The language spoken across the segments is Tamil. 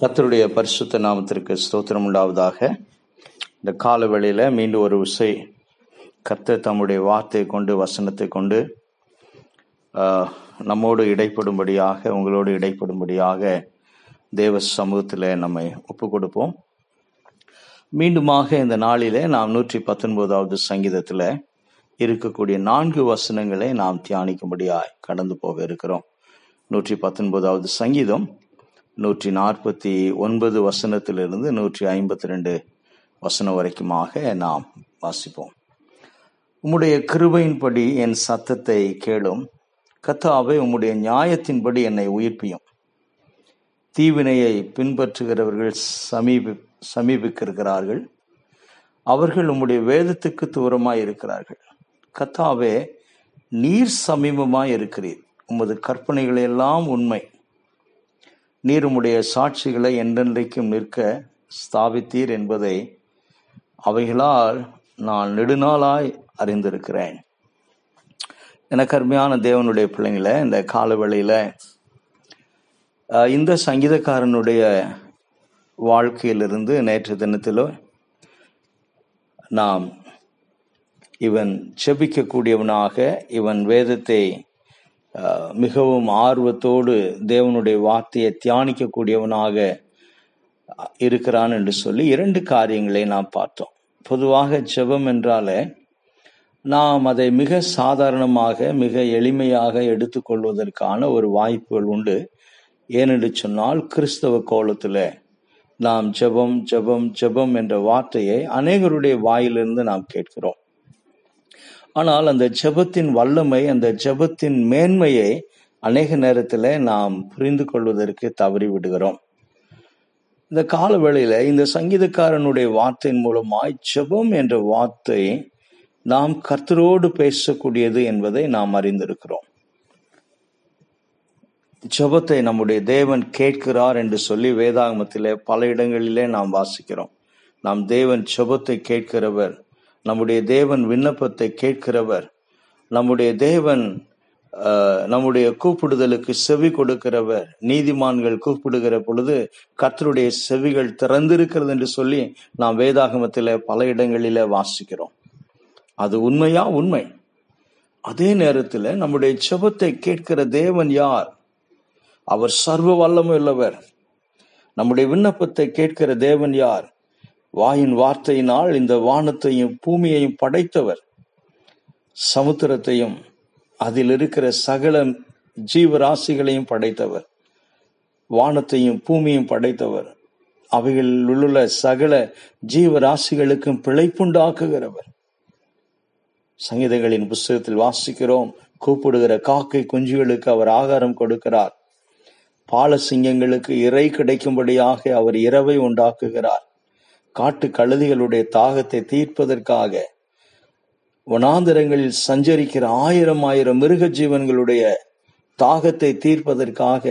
கத்தருடைய பரிசுத்த நாமத்திற்கு ஸ்தோத்திரம் உண்டாவதாக. இந்த கால வேளையில மீண்டும் ஒரு விசை கத்த தம்முடைய வார்த்தையை கொண்டு வசனத்தை கொண்டு நம்மோடு இடைப்படும்படியாக உங்களோடு இடைப்படும்படியாக தேவ சமூகத்தில் நம்மை ஒப்பு கொடுப்போம் மீண்டுமாக இந்த நாளிலே நாம் நூற்றி பத்தொன்பதாவது சங்கீதத்தில் இருக்கக்கூடிய நான்கு வசனங்களை நாம் தியானிக்கும்படியாய் கடந்து போக இருக்கிறோம். நூற்றி பத்தொன்பதாவது சங்கீதம் நூற்றி நாற்பத்தி ஒன்பது வசனத்திலிருந்து நூற்றி ஐம்பத்தி ரெண்டு வசனம் வரைக்குமாக நாம் வாசிப்போம். உம்முடைய கிருபையின்படி என் சத்தத்தை கேளும். கத்தாவே உம்முடைய நியாயத்தின்படி என்னை உயிர்ப்பியும். தீவினையை பின்பற்றுகிறவர்கள் சமீபி சமீபிக்கிறார்கள் அவர்கள் உம்முடைய வேதத்துக்கு தூரமாய் இருக்கிறார்கள். கத்தாவே நீர் சமீபமாய் இருக்கிறீர். உமது கற்பனைகள் எல்லாம் உண்மை. நீர் உம்முடைய சாட்சிகளை என்றென்றைக்கும் நிற்க ஸ்தாபித்தீர் என்பதை அவைகளால் நான் நெடுநாளாய் அறிந்திருக்கிறேன். எனக்கு அருமையான தேவனுடைய பிள்ளைங்களை இந்த காலவெளியில் இந்த சங்கீதக்காரனுடைய வாழ்க்கையிலிருந்து நேற்று தினத்திலோ நாம் இவன் செபிக்கக்கூடியவனாக இவன் வேதத்தை மிகவும் ஆர்வத்தோடு தேவனுடைய வார்த்தையை தியானிக்கக்கூடியவனாக இருக்கிறான் என்று சொல்லி இரண்டு காரியங்களை நாம் பார்த்தோம். பொதுவாக ஜெபம் என்றாலே நாம் அதை மிக சாதாரணமாக மிக எளிமையாக எடுத்துக்கொள்வதற்கான ஒரு வாய்ப்புகள் உண்டு. ஏனென்று சொன்னால் கிறிஸ்தவ கோலத்தில் நாம் ஜெபம் ஜெபம் ஜெபம் என்ற வார்த்தையை அநேகருடைய வாயிலிருந்து நாம் கேட்கிறோம். ஆனால் அந்த ஜபத்தின் வல்லமை அந்த ஜபத்தின் மேன்மையை அநேக நேரத்தில் நாம் புரிந்து கொள்வதற்கு தவறி விடுகிறோம். இந்த கால வேளையில இந்த சங்கீதக்காரனுடைய வார்த்தையின் மூலமாய் ஜபம் என்ற வார்த்தை நாம் கர்த்தரோடு பேசக்கூடியது என்பதை நாம் அறிந்திருக்கிறோம். ஜபத்தை நம்முடைய தேவன் கேட்கிறார் என்று சொல்லி வேதாகமத்திலே பல இடங்களிலே நாம் வாசிக்கிறோம். நாம் தேவன் ஜபத்தை கேட்கிறவர் நம்முடைய தேவன் விண்ணப்பத்தை கேட்கிறவர். நம்முடைய தேவன் நம்முடைய கூப்பிடுதலுக்கு செவி கொடுக்கிறவர். நீதிமான்கள் கூப்பிடுகிற பொழுது கர்த்தருடைய செவிகள் திறந்திருக்கிறது என்று சொல்லி நாம் வேதாகமத்தில் பல இடங்களில வாசிக்கிறோம். அது உண்மையா? உண்மை. அதே நேரத்தில் நம்முடைய செபத்தை கேட்கிற தேவன் யார்? அவர் சர்வ வல்லமும் உள்ளவர். நம்முடைய விண்ணப்பத்தை கேட்கிற தேவன் யார்? வாயின் வார்த்தையினால் இந்த வானத்தையும் பூமியையும் படைத்தவர். சமுத்திரத்தையும் அதில் இருக்கிற சகல ஜீவராசிகளையும் படைத்தவர். வானத்தையும் பூமியும் படைத்தவர். அவைகளில் உள்ள சகல ஜீவராசிகளுக்கும் பிழைப்புண்டாக்குகிறவர். சங்கீதங்களின் புஸ்தகத்தில் வாசிக்கிறோம் கூப்பிடுகிற காக்கை குஞ்சுகளுக்கு அவர் ஆகாரம் கொடுக்கிறார். பாலசிங்கங்களுக்கு இறை கிடைக்கும்படியாக அவர் இரவை உண்டாக்குகிறார். காட்டு கழுதிகளுடைய தாகத்தை தீர்ப்பதற்காக வனாந்திரங்களில் சஞ்சரிக்கிற ஆயிரம் ஆயிரம் மிருக ஜீவன்களுடைய தாகத்தை தீர்ப்பதற்காக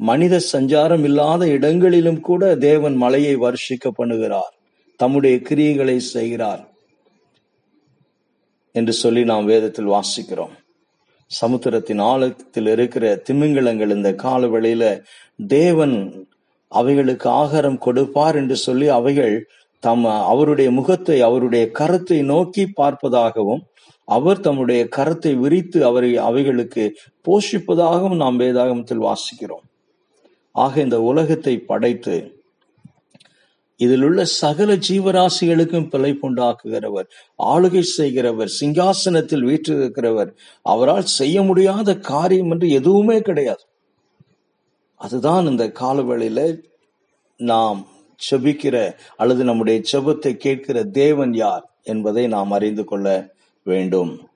மனித சஞ்சாரம் இல்லாத இடங்களிலும் கூட தேவன் மலையை வருஷிக்க பண்ணுகிறார். தம்முடைய கிரியைகளை செய்கிறார் என்று சொல்லி நாம் வேதத்தில் வாசிக்கிறோம். சமுத்திரத்தின் ஆழத்தில் இருக்கிற திமிங்கலங்கள் இந்த காலவெளையில தேவன் அவைகளுக்கு ஆகாரம் கொடுப்பார் என்று சொல்லி அவைகள் தம் அவருடைய முகத்தை அவருடைய கரத்தை நோக்கி பார்ப்பதாகவும் அவர் தம்முடைய கரத்தை விரித்து அவரை அவைகளுக்கு போஷிப்பதாகவும் நாம் வேதாகமத்தில் வாசிக்கிறோம். ஆக இந்த உலகத்தை படைத்து இதில் உள்ள சகல ஜீவராசிகளுக்கும் பிழைப்புண்டாக்குகிறவர் ஆளுகை செய்கிறவர் சிங்காசனத்தில் வீற்றிருக்கிறவர் அவரால் செய்ய முடியாத காரியம் என்று எதுவுமே கிடையாது. அதுதான் இந்த காலவேளையில நாம் செபிக்கிற அல்லது நம்முடைய செபத்தை கேட்கிற தேவன் யார் என்பதை நாம் அறிந்து கொள்ள வேண்டும்.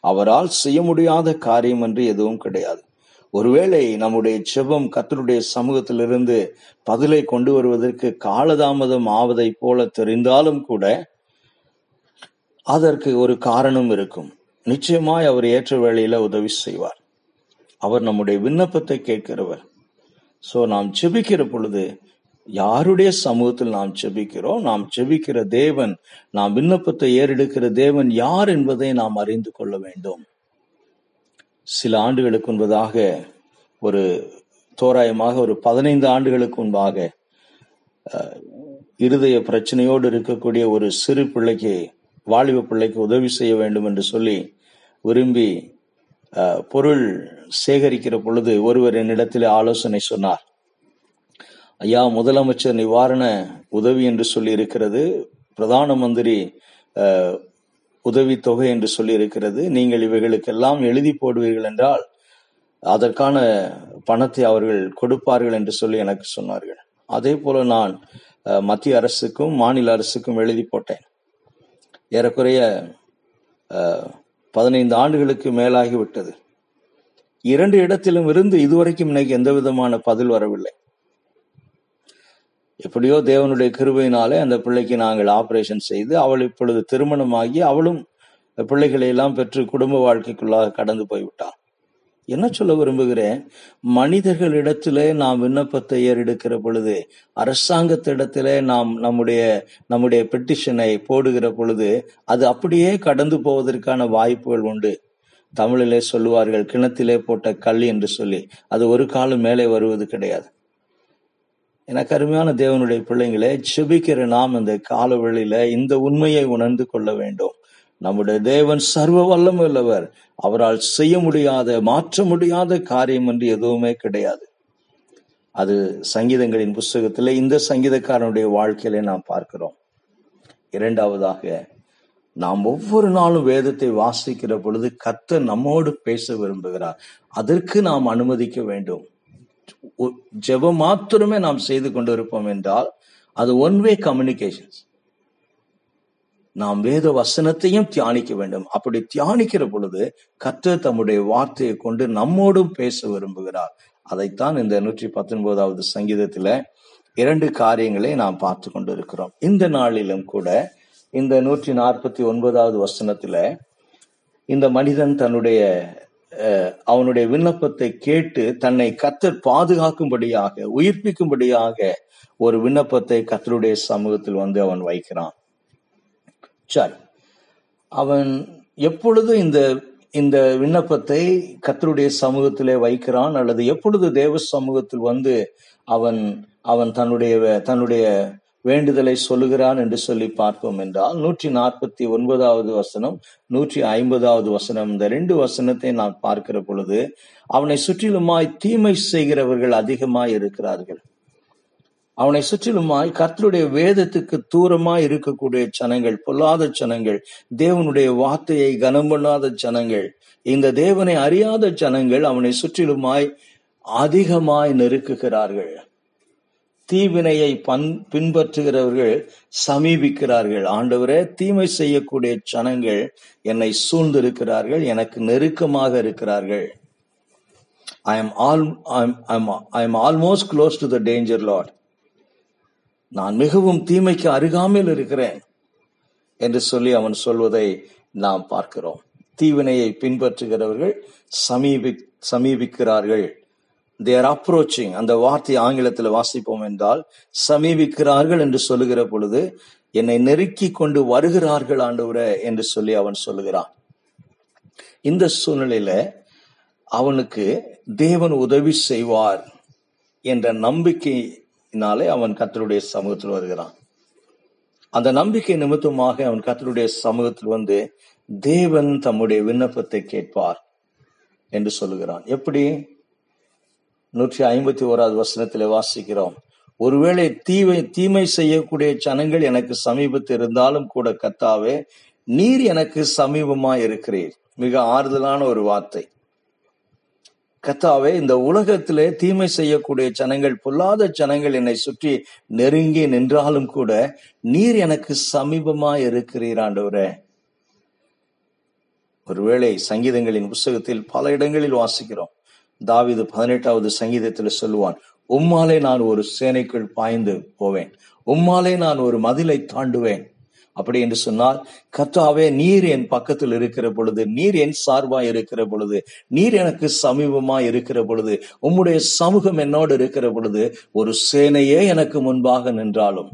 அவரால் செய்ய முடியாத காரியம் என்று எதுவும் கிடையாது. ஒருவேளை நம்முடைய செபம் கத்தருடைய சமூகத்திலிருந்து பதிலை கொண்டு வருவதற்கு காலதாமதம் ஆவதை போல தெரிந்தாலும் கூட அதற்கு ஒரு காரணம் இருக்கும். நிச்சயமாய் அவர் ஏற்ற வேளையில உதவி செய்வார். அவர் நம்முடைய விண்ணப்பத்தை கேட்கிறவர். சோ நாம் செபிக்கிற பொழுது யாருடைய சமூகத்தில் நாம் செபிக்கிறோம்? நாம் செபிக்கிற தேவன் நாம் விண்ணப்பத்தை ஏறெடுக்கிற தேவன் யார் என்பதை நாம் அறிந்து கொள்ள வேண்டும். சில ஆண்டுகளுக்கு முன்பதாக ஒரு தோராயமாக ஒரு பதினைந்து ஆண்டுகளுக்கு முன்பாக இருதய பிரச்சனையோடு இருக்கக்கூடிய ஒரு சிறு பிள்ளைக்கு வாலிப பிள்ளைக்கு உதவி செய்ய வேண்டும் என்று சொல்லி விரும்பி பொருள் சேகரிக்கிற பொழுது ஒருவர் என்னிடத்தில் ஆலோசனை சொன்னார். ஐயா முதலமைச்சர் நிவாரண உதவி என்று சொல்லி இருக்கிறது பிரதான மந்திரி உதவி உதவித்தொகை என்று சொல்லி இருக்கிறது நீங்கள் இவைகளுக்கெல்லாம் எழுதி போடுவீர்கள் என்றால் அதற்கான பணத்தை அவர்கள் கொடுப்பார்கள் என்று சொல்லி எனக்கு சொன்னார்கள். அதே போல நான் மத்திய அரசுக்கும் மாநில அரசுக்கும் எழுதி போட்டேன். ஏறக்குறைய பதினைந்து ஆண்டுகளுக்கு மேலாகி விட்டது இரண்டு இடத்திலும் இருந்து இதுவரைக்கும் இன்னைக்கு எந்த விதமான பதில் வரவில்லை. எப்படியோ தேவனுடைய கிருபையினாலே அந்த பிள்ளைக்கு நாங்கள் ஆபரேஷன் செய்து அவள் இப்பொழுது திருமணமாகி அவளும் பிள்ளைகளை எல்லாம் பெற்று குடும்ப வாழ்க்கைக்குள்ளாக கடந்து போய்விட்டாள் என்ன சொல்ல விரும்புகிறேன்? மனிதர்களிடத்திலே நாம் விண்ணப்பத்தை ஏறெடுக்கிற பொழுது அரசாங்கத்திடத்திலே நாம் நம்முடைய நம்முடைய பெட்டிஷனை போடுகிற பொழுது அது அப்படியே கடந்து போவதற்கான வாய்ப்புகள் உண்டு. தமிழிலே சொல்லுவார்கள் கிணத்திலே போட்ட கல் என்று சொல்லி. அது ஒரு காலம் மேலே வருவது கிடையாது. எனக்கு அருமையான தேவனுடைய பிள்ளைங்களே செபிக்கிற நாம் இந்த காலவெளியில இந்த உண்மையை உணர்ந்து கொள்ள வேண்டும். நம்முடைய தேவன் சர்வ வல்லம் உள்ளவர் அவரால் செய்ய முடியாத மாற்ற முடியாத காரியம் என்று எதுவுமே கிடையாது. அது சங்கீதங்களின் புஸ்தகத்தில் இந்த சங்கீதக்காரனுடைய வாழ்க்கையிலே நாம் பார்க்கிறோம். இரண்டாவதாக நாம் ஒவ்வொரு நாளும் வேதத்தை வாசிக்கிற பொழுது கத்த நம்மோடு பேச விரும்புகிறார். அதற்கு நாம் அனுமதிக்க வேண்டும். ஜெபம் மாத்திரமே நாம் செய்து கொண்டிருப்போம் என்றால் அது ஒன் வே கம்யூனிகேஷன்ஸ் நாம் வேத வசனத்தையும் தியானிக்க வேண்டும். அப்படி தியானிக்கிற பொழுது கற்று தம்முடைய வார்த்தையை கொண்டு நம்மோடும் பேச விரும்புகிறார். அதைத்தான் இந்த நூற்றி பத்தொன்பதாவது சங்கீதத்துல இரண்டு காரியங்களை நாம் பார்த்து கொண்டிருக்கிறோம். இந்த நாளிலும் கூட இந்த நூற்றி நாற்பத்தி ஒன்பதாவது வசனத்துல இந்த மனிதன் தன்னுடைய அவனுடைய விண்ணப்பத்தை கேட்டு தன்னை கத்தர் பாதுகாக்கும்படியாக உயிர்ப்பிக்கும்படியாக ஒரு விண்ணப்பத்தை கத்தருடைய சமூகத்தில் வந்து அவன் வைக்கிறான். சரி. அவன் எப்பொழுது இந்த இந்த விண்ணப்பத்தை கத்தருடைய சமூகத்திலே வைக்கிறான் அல்லது எப்பொழுது தேவ சமூகத்தில் வந்து அவன் அவன் தன்னுடைய தன்னுடைய வேண்டுதலை சொல்லுகிறான் என்று சொல்லி பார்ப்போம் என்றால் நூற்றி நாற்பத்தி ஒன்பதாவது வசனம் நூற்றி ஐம்பதாவது வசனம் இந்த ரெண்டு வசனத்தை நான் பார்க்கிற பொழுது அவனை சுற்றிலுமாய் தீமை செய்கிறவர்கள் அதிகமாய் இருக்கிறார்கள். அவனை சுற்றிலுமாய் கர்த்தருடைய வேதத்துக்கு தூரமாய் இருக்கக்கூடிய ஜனங்கள் பொல்லாத ஜனங்கள் தேவனுடைய வார்த்தையை கனம் பண்ணாத ஜனங்கள் இந்த தேவனை அறியாத ஜனங்கள் அவனை சுற்றிலுமாய் அதிகமாய் நெருக்குகிறார்கள். தீவினையை பன் பின்பற்றுகிறவர்கள் சமீபிக்கிறார்கள். ஆண்டவரே தீமை செய்யக்கூடிய ஜனங்கள் என்னை சூழ்ந்திருக்கிறார்கள் எனக்கு நெருக்கமாக இருக்கிறார்கள். I am all I am almost close to the danger lot நான் மிகவும் தீமைக்கு அருகாமையில் இருக்கிறேன் என்று சொல்லி அவன் சொல்வதை நாம் பார்க்கிறோம். தீவினையை பின்பற்றுகிறவர்கள் சமீபி சமீபிக்கிறார்கள். தேர் அப்ரோச்சிங் அந்த வார்த்தை ஆங்கிலத்தில் வாசிப்போம் என்றால் சமீபிக்கிறார்கள் என்று சொல்லுகிற பொழுது என்னை நெருக்கி கொண்டு வருகிறார்கள் ஆண்டவரே என்று சொல்லி அவன் சொல்லுகிறான். இந்த சூழ்நிலையில அவனுக்கு தேவன் உதவி செய்வார் என்ற நம்பிக்கை நாளே அவன் கத்தருடைய சமூகத்தில் வருகிறான். அந்த நம்பிக்கை நிமித்தமாக அவன் கத்தருடைய சமூகத்தில் வந்து தேவன் தம்முடைய விண்ணப்பத்தை கேட்பார் என்று சொல்லுகிறான். எப்படி? நூற்றி ஐம்பத்தி ஓராவது வசனத்தில் வாசிக்கிறோம். ஒருவேளை தீவை தீமை செய்யக்கூடிய ஜனங்கள் எனக்கு சமீபத்தில் இருந்தாலும் கூட கத்தாவே நீர் எனக்கு சமீபமா இருக்கிறீர். மிக ஆறுதலான ஒரு வார்த்தை. கத்தாவே இந்த உலகத்திலே தீமை செய்யக்கூடிய ஜனங்கள் பொல்லாத ஜனங்கள் என்னை சுற்றி நெருங்கி நின்றாலும் கூட நீர் எனக்கு சமீபமா இருக்கிறீர் ஆண்டவரே. ஒருவேளை சங்கீதங்களின் புஸ்தகத்தில் பல இடங்களில் வாசிக்கிறோம். தாவிது பதினெட்டாவது சங்கீதத்தில் சொல்லுவான் உம்மாலே நான் ஒரு சேனைக்குள் பாய்ந்து போவேன். உம்மாலே நான் ஒரு மதிலை தாண்டுவேன். அப்படி என்று சொன்னால் கர்த்தாவே நீர் என் பக்கத்தில் இருக்கிற பொழுது நீர் என் சார்பா இருக்கிற பொழுது நீர் எனக்கு சமீபமா இருக்கிற பொழுது உம்முடைய சமூகம் என்னோடு இருக்கிற பொழுது ஒரு சேனையே எனக்கு முன்பாக நின்றாலும்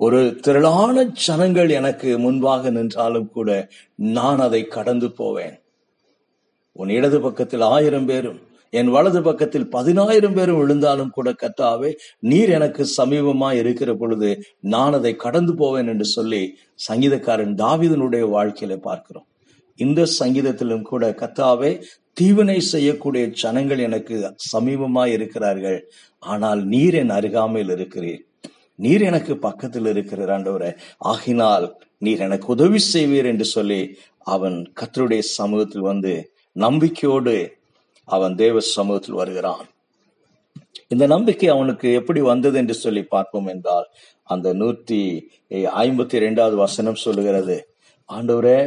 ஒரு திரளான ஜனங்கள் எனக்கு முன்பாக நின்றாலும் கூட நான் அதை கடந்து போவேன். உன் இடது பக்கத்தில் ஆயிரம் பேரும் என் வலது பக்கத்தில் பதினாயிரம் பேரும் விழுந்தாலும் கூட கத்தாவே நீர் எனக்கு சமீபமா இருக்கிற பொழுது நான் அதை கடந்து போவேன் என்று சொல்லி சங்கீதக்காரன் தாவிதனுடைய வாழ்க்கையில பார்க்கிறோம். இந்த சங்கீதத்திலும் கூட கத்தாவே தீவினை செய்யக்கூடிய ஜனங்கள் எனக்கு சமீபமா இருக்கிறார்கள். ஆனால் நீர் என் அருகாமையில் இருக்கிறீர். நீர் எனக்கு பக்கத்தில் இருக்கிறார் ஆண்டவரே. ஆகினால் நீர் எனக்கு உதவி செய்வீர் என்று சொல்லி அவன் கத்தருடைய சமூகத்தில் வந்து நம்பிக்கையோடு அவன் தேவ சமூகத்தில் வருகிறான். இந்த நம்பிக்கை அவனுக்கு எப்படி வந்தது என்று சொல்லி பார்ப்போம் என்றால் அந்த நூற்றி ஐம்பத்தி இரண்டாவது வசனம் சொல்லுகிறது ஆண்டவரே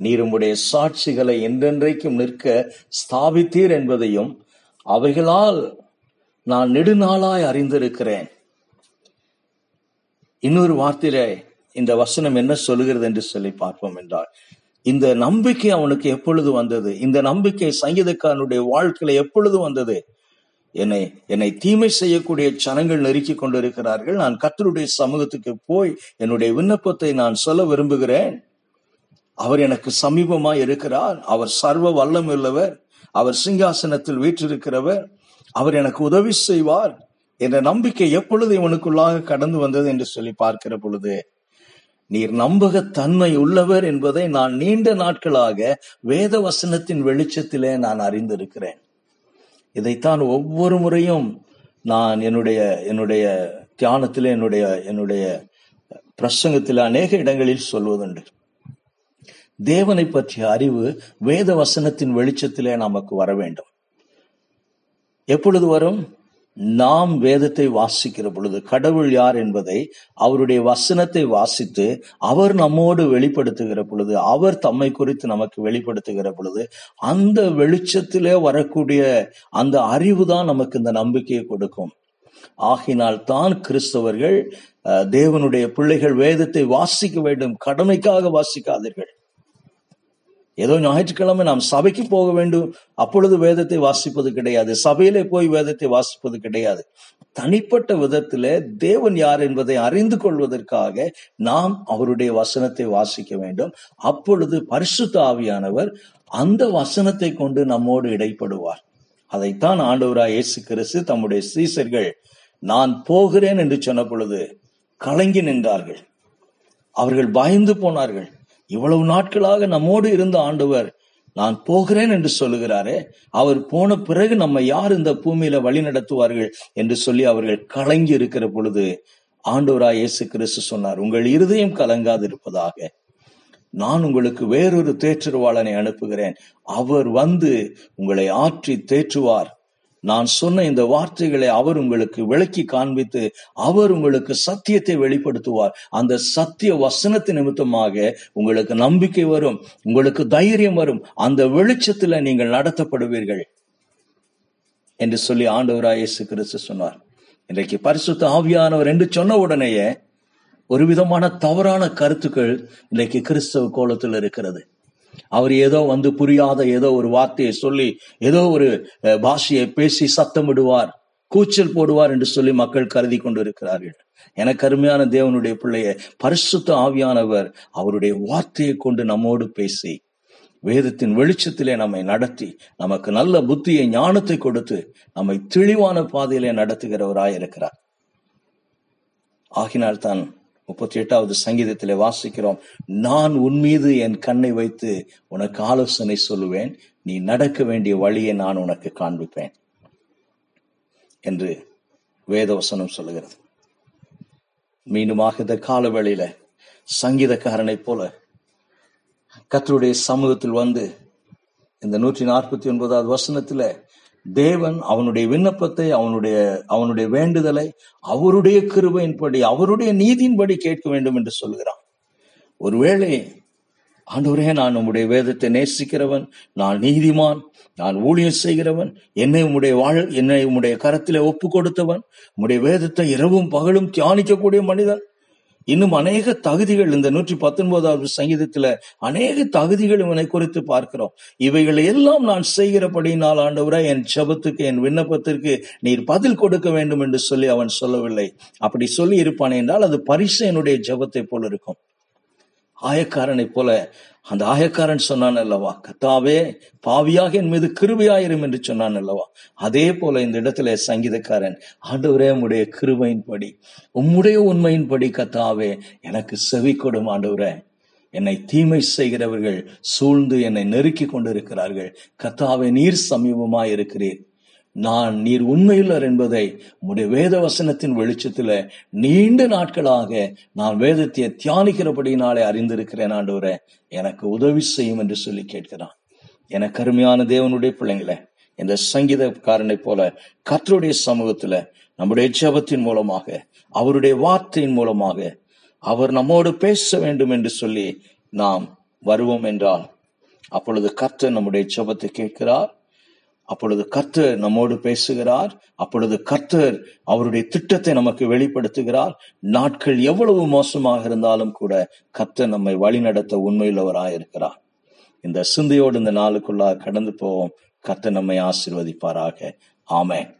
நீர் உம்முடைய சாட்சிகளை என்றென்றைக்கும் நிற்க ஸ்தாபித்தீர் என்பதையும் அவைகளால் நான் நெடுநாளாய் அறிந்திருக்கிறேன். இன்னொரு வார்த்தையில இந்த வசனம் என்ன சொல்லுகிறது என்று சொல்லி பார்ப்போம் என்றால் இந்த நம்பிக்கை அவனுக்கு எப்பொழுது வந்தது? இந்த நம்பிக்கை சங்கீதக்காரனுடைய வாழ்க்கையில எப்பொழுது வந்தது? என்னை என்னை தீமை செய்யக்கூடிய ஜனங்கள் நெருக்கி கொண்டிருக்கிறார்கள். நான் கத்தருடைய சமூகத்துக்கு போய் என்னுடைய விண்ணப்பத்தை நான் சொல்ல விரும்புகிறேன். அவர் எனக்கு சமீபமா இருக்கிறார். அவர் சர்வ வல்லம் உள்ளவர். அவர் சிங்காசனத்தில் வீற்றிருக்கிறவர். அவர் எனக்கு உதவி செய்வார் என்ற நம்பிக்கை எப்பொழுது இவனுக்குள்ளாக கடந்து வந்தது என்று சொல்லி பார்க்கிற பொழுது நீர் நம்பகத்தன்மை உள்ளவர் என்பதை நான் நீண்ட நாட்களாக வேத வசனத்தின் வெளிச்சத்திலே நான் அறிந்திருக்கிறேன். இதைத்தான் ஒவ்வொரு முறையும் நான் என்னுடைய என்னுடைய தியானத்திலே என்னுடைய என்னுடைய பிரசங்கத்தில் அநேக இடங்களில் சொல்வதுண்டு. தேவனை பற்றிய அறிவு வேத வசனத்தின் வெளிச்சத்திலே நமக்கு வர வேண்டும் எப்பொழுது வரும்? நாம் வேதத்தை வாசிக்கிற பொழுது கடவுள் யார் என்பதை அவருடைய வசனத்தை வாசித்து அவர் நம்மோடு வெளிப்படுத்துகிற பொழுது அவர் தம்மை குறித்து நமக்கு வெளிப்படுத்துகிற பொழுது அந்த வெளிச்சத்திலே வரக்கூடிய அந்த அறிவு தான் நமக்கு இந்த நம்பிக்கையை கொடுக்கும். ஆகினால் தான் கிறிஸ்தவர்கள் அஹ், தேவனுடைய பிள்ளைகள் வேதத்தை வாசிக்க வேண்டும். கடமைக்காக வாசிக்காதீர்கள். ஏதோ ஞாயிற்றுக்கிழமை நாம் சபைக்கு போக வேண்டும். அப்பொழுது வேதத்தை வாசிப்பது கிடையாது. சபையிலே போய் வேதத்தை வாசிப்பது கிடையாது. தனிப்பட்ட விதத்திலே தேவன் யார் என்பதை அறிந்து கொள்வதற்காக நாம் அவருடைய வசனத்தை வாசிக்க வேண்டும். அப்பொழுது பரிசுத்த ஆவியானவர் அந்த வசனத்தை கொண்டு நம்மோடு இடைப்படுவார். அதைத்தான் ஆண்டவராய் இயேசு கிறிஸ்து தம்முடைய சீசர்கள் நான் போகிறேன் என்று சொன்ன பொழுது கலங்கி நின்றார்கள். அவர்கள் பயந்து போனார்கள். இவ்வளவு நாட்களாக நம்மோடு இருந்த ஆண்டவர் நான் போகிறேன் என்று சொல்லுகிறாரே அவர் போன பிறகு நம்ம யார் இந்த பூமியில வழி நடத்துவார்கள் என்று சொல்லி அவர்கள் கலங்கி இருக்கிற பொழுது ஆண்டவராய் இயேசு கிறிஸ்து சொன்னார் உங்கள் இருதயம் கலங்காதிருப்பதாக. நான் உங்களுக்கு வேறொரு தேற்றுவாளனை அனுப்புகிறேன். அவர் வந்து உங்களை ஆற்றி தேற்றுவார். நான் சொன்ன இந்த வார்த்தைகளை அவர் உங்களுக்கு விளக்கி காண்பித்து அவர் உங்களுக்கு சத்தியத்தை வெளிப்படுத்துவார். அந்த சத்திய வசனத்து நிமித்தமாக உங்களுக்கு நம்பிக்கை வரும் உங்களுக்கு தைரியம் வரும். அந்த வெளிச்சத்துல நீங்கள் நடத்தப்படுவீர்கள் என்று சொல்லி ஆண்டவராய் இயேசு கிறிஸ்து சொன்னார். இன்றைக்கு பரிசுத்த ஆவியானவர் என்று சொன்ன உடனேயே ஒரு விதமான தவறான கருத்துக்கள் இன்றைக்கு கிறிஸ்தவ கோலத்தில் இருக்கிறது. அவர் ஏதோ வந்து புரியாத ஏதோ ஒரு வார்த்தையை சொல்லி ஏதோ ஒரு பாஷையை பேசி சத்தமிடுவார் கூச்சல் போடுவார் என்று சொல்லி மக்கள் கருதி கொண்டு இருக்கிறார்கள் எனக்கு அருமையான தேவனுடைய பிள்ளைய பரிசுத்த ஆவியானவர் அவருடைய வார்த்தையை கொண்டு நம்மோடு பேசி வேதத்தின் வெளிச்சத்திலே நம்மை நடத்தி நமக்கு நல்ல புத்தியை ஞானத்தை கொடுத்து நம்மை தெளிவான பாதையிலே நடத்துகிறவராய் இருக்கிறார் ஆகினால் தான் முப்பத்தி எட்டாவது சங்கீதத்தில் வாசிக்கிறோம். நான் உன் மீது என் கண்ணை வைத்து உனக்கு ஆலோசனை சொல்லுவேன். நீ நடக்க வேண்டிய வழியை நான் உனக்கு காண்பிப்பேன். என்று வேதவசனம் சொல்லுகிறது. மீண்டுமாக இந்த காலவேளையில சங்கீதக்காரனைப் போல கத்தருடைய சமூகத்தில் வந்து இந்த நூற்றி நாற்பத்தி ஒன்பதாவது வசனத்துல தேவன் அவனுடைய விண்ணப்பத்தை அவனுடைய அவனுடைய வேண்டுதலை அவருடைய கிருபையின்படி அவருடைய நீதியின்படி கேட்க வேண்டும் என்று சொல்கிறான் ஒருவேளை ஆண்டவரே நான் உம்முடைய வேதத்தை நேசிக்கிறவன் நான் நீதிமான் நான் ஊழியம் செய்கிறவன் என்னை உம்முடைய வாழ் என்னை உம்முடைய கரத்திலே ஒப்பு கொடுத்தவன் உம்முடைய வேதத்தை இரவும் பகலும் தியானிக்கக்கூடிய மனிதன் இன்னும் அநேக தகுதிகள் இந்த நூற்றி பத்தொன்பதாவது சங்கீதத்துல அநேக தகுதிகள் இவனை குறித்து பார்க்கிறோம். இவைகளை எல்லாம் நான் செய்கிறபடினால் ஆண்டவரா என் ஜெபத்துக்கு என் விண்ணப்பத்திற்கு நீர் பதில் கொடுக்க வேண்டும் என்று சொல்லி அவன் சொல்லவில்லை. அப்படி சொல்லி இருப்பான் என்றால் அது பரிசு என்னுடைய ஜபத்தை போல இருக்கும். ஆயக்காரனை போல அந்த ஆயக்காரன் சொன்னான் அல்லவா? கத்தாவே பாவியாக என் மீது கிருபையாயிரும் என்று சொன்னான் அல்லவா? அதே போல இந்த இடத்துல சங்கீதக்காரன் ஆண்டவரே உம்முடைய கிருபையின்படி உம்முடைய உண்மையின்படி கத்தாவே எனக்கு செவி கொடும் ஆண்டவரே. என்னை தீமை செய்கிறவர்கள் சூழ்ந்து என்னை நெருக்கி கொண்டிருக்கிறார்கள். கத்தாவே நீர் சமீபமாய் இருக்கிறீர் நான் நீர் உண்மையுள்ளர் என்பதை உடைய வேத வசனத்தின் வெளிச்சத்துல நீண்ட நாட்களாக நான் வேதத்தை தியானிக்கிறபடினாலே அறிந்திருக்கிறேன் ஆண்டவரே. எனக்கு உதவி செய்யும் என்று சொல்லி கேட்கிறான். எனக்கு அருமையான தேவனுடைய பிள்ளைங்களே இந்த சங்கீதக்காரனை போல கத்தருடைய சமூகத்துல நம்முடைய ஜெபத்தின் மூலமாக அவருடைய வார்த்தையின் மூலமாக அவர் நம்மோடு பேச வேண்டும் என்று சொல்லி நாம் வருவோம் என்றால் அப்பொழுது கர்த்தர் நம்முடைய ஜெபத்தை கேட்கிறார். அப்பொழுது கர்த்தர் நம்மோடு பேசுகிறார். அப்பொழுது கர்த்தர் அவருடைய திட்டத்தை நமக்கு வெளிப்படுத்துகிறார். நாட்கள் எவ்வளவு மோசமாக இருந்தாலும் கூட கர்த்தர் நம்மை வழிநடத்த உண்மையுள்ளவராயிருக்கிறார் இந்த சிந்தையோடு இந்த நாளுக்குள்ளாக கடந்து போவோம். கர்த்தர் நம்மை ஆசீர்வதிப்பாராக. ஆமென்.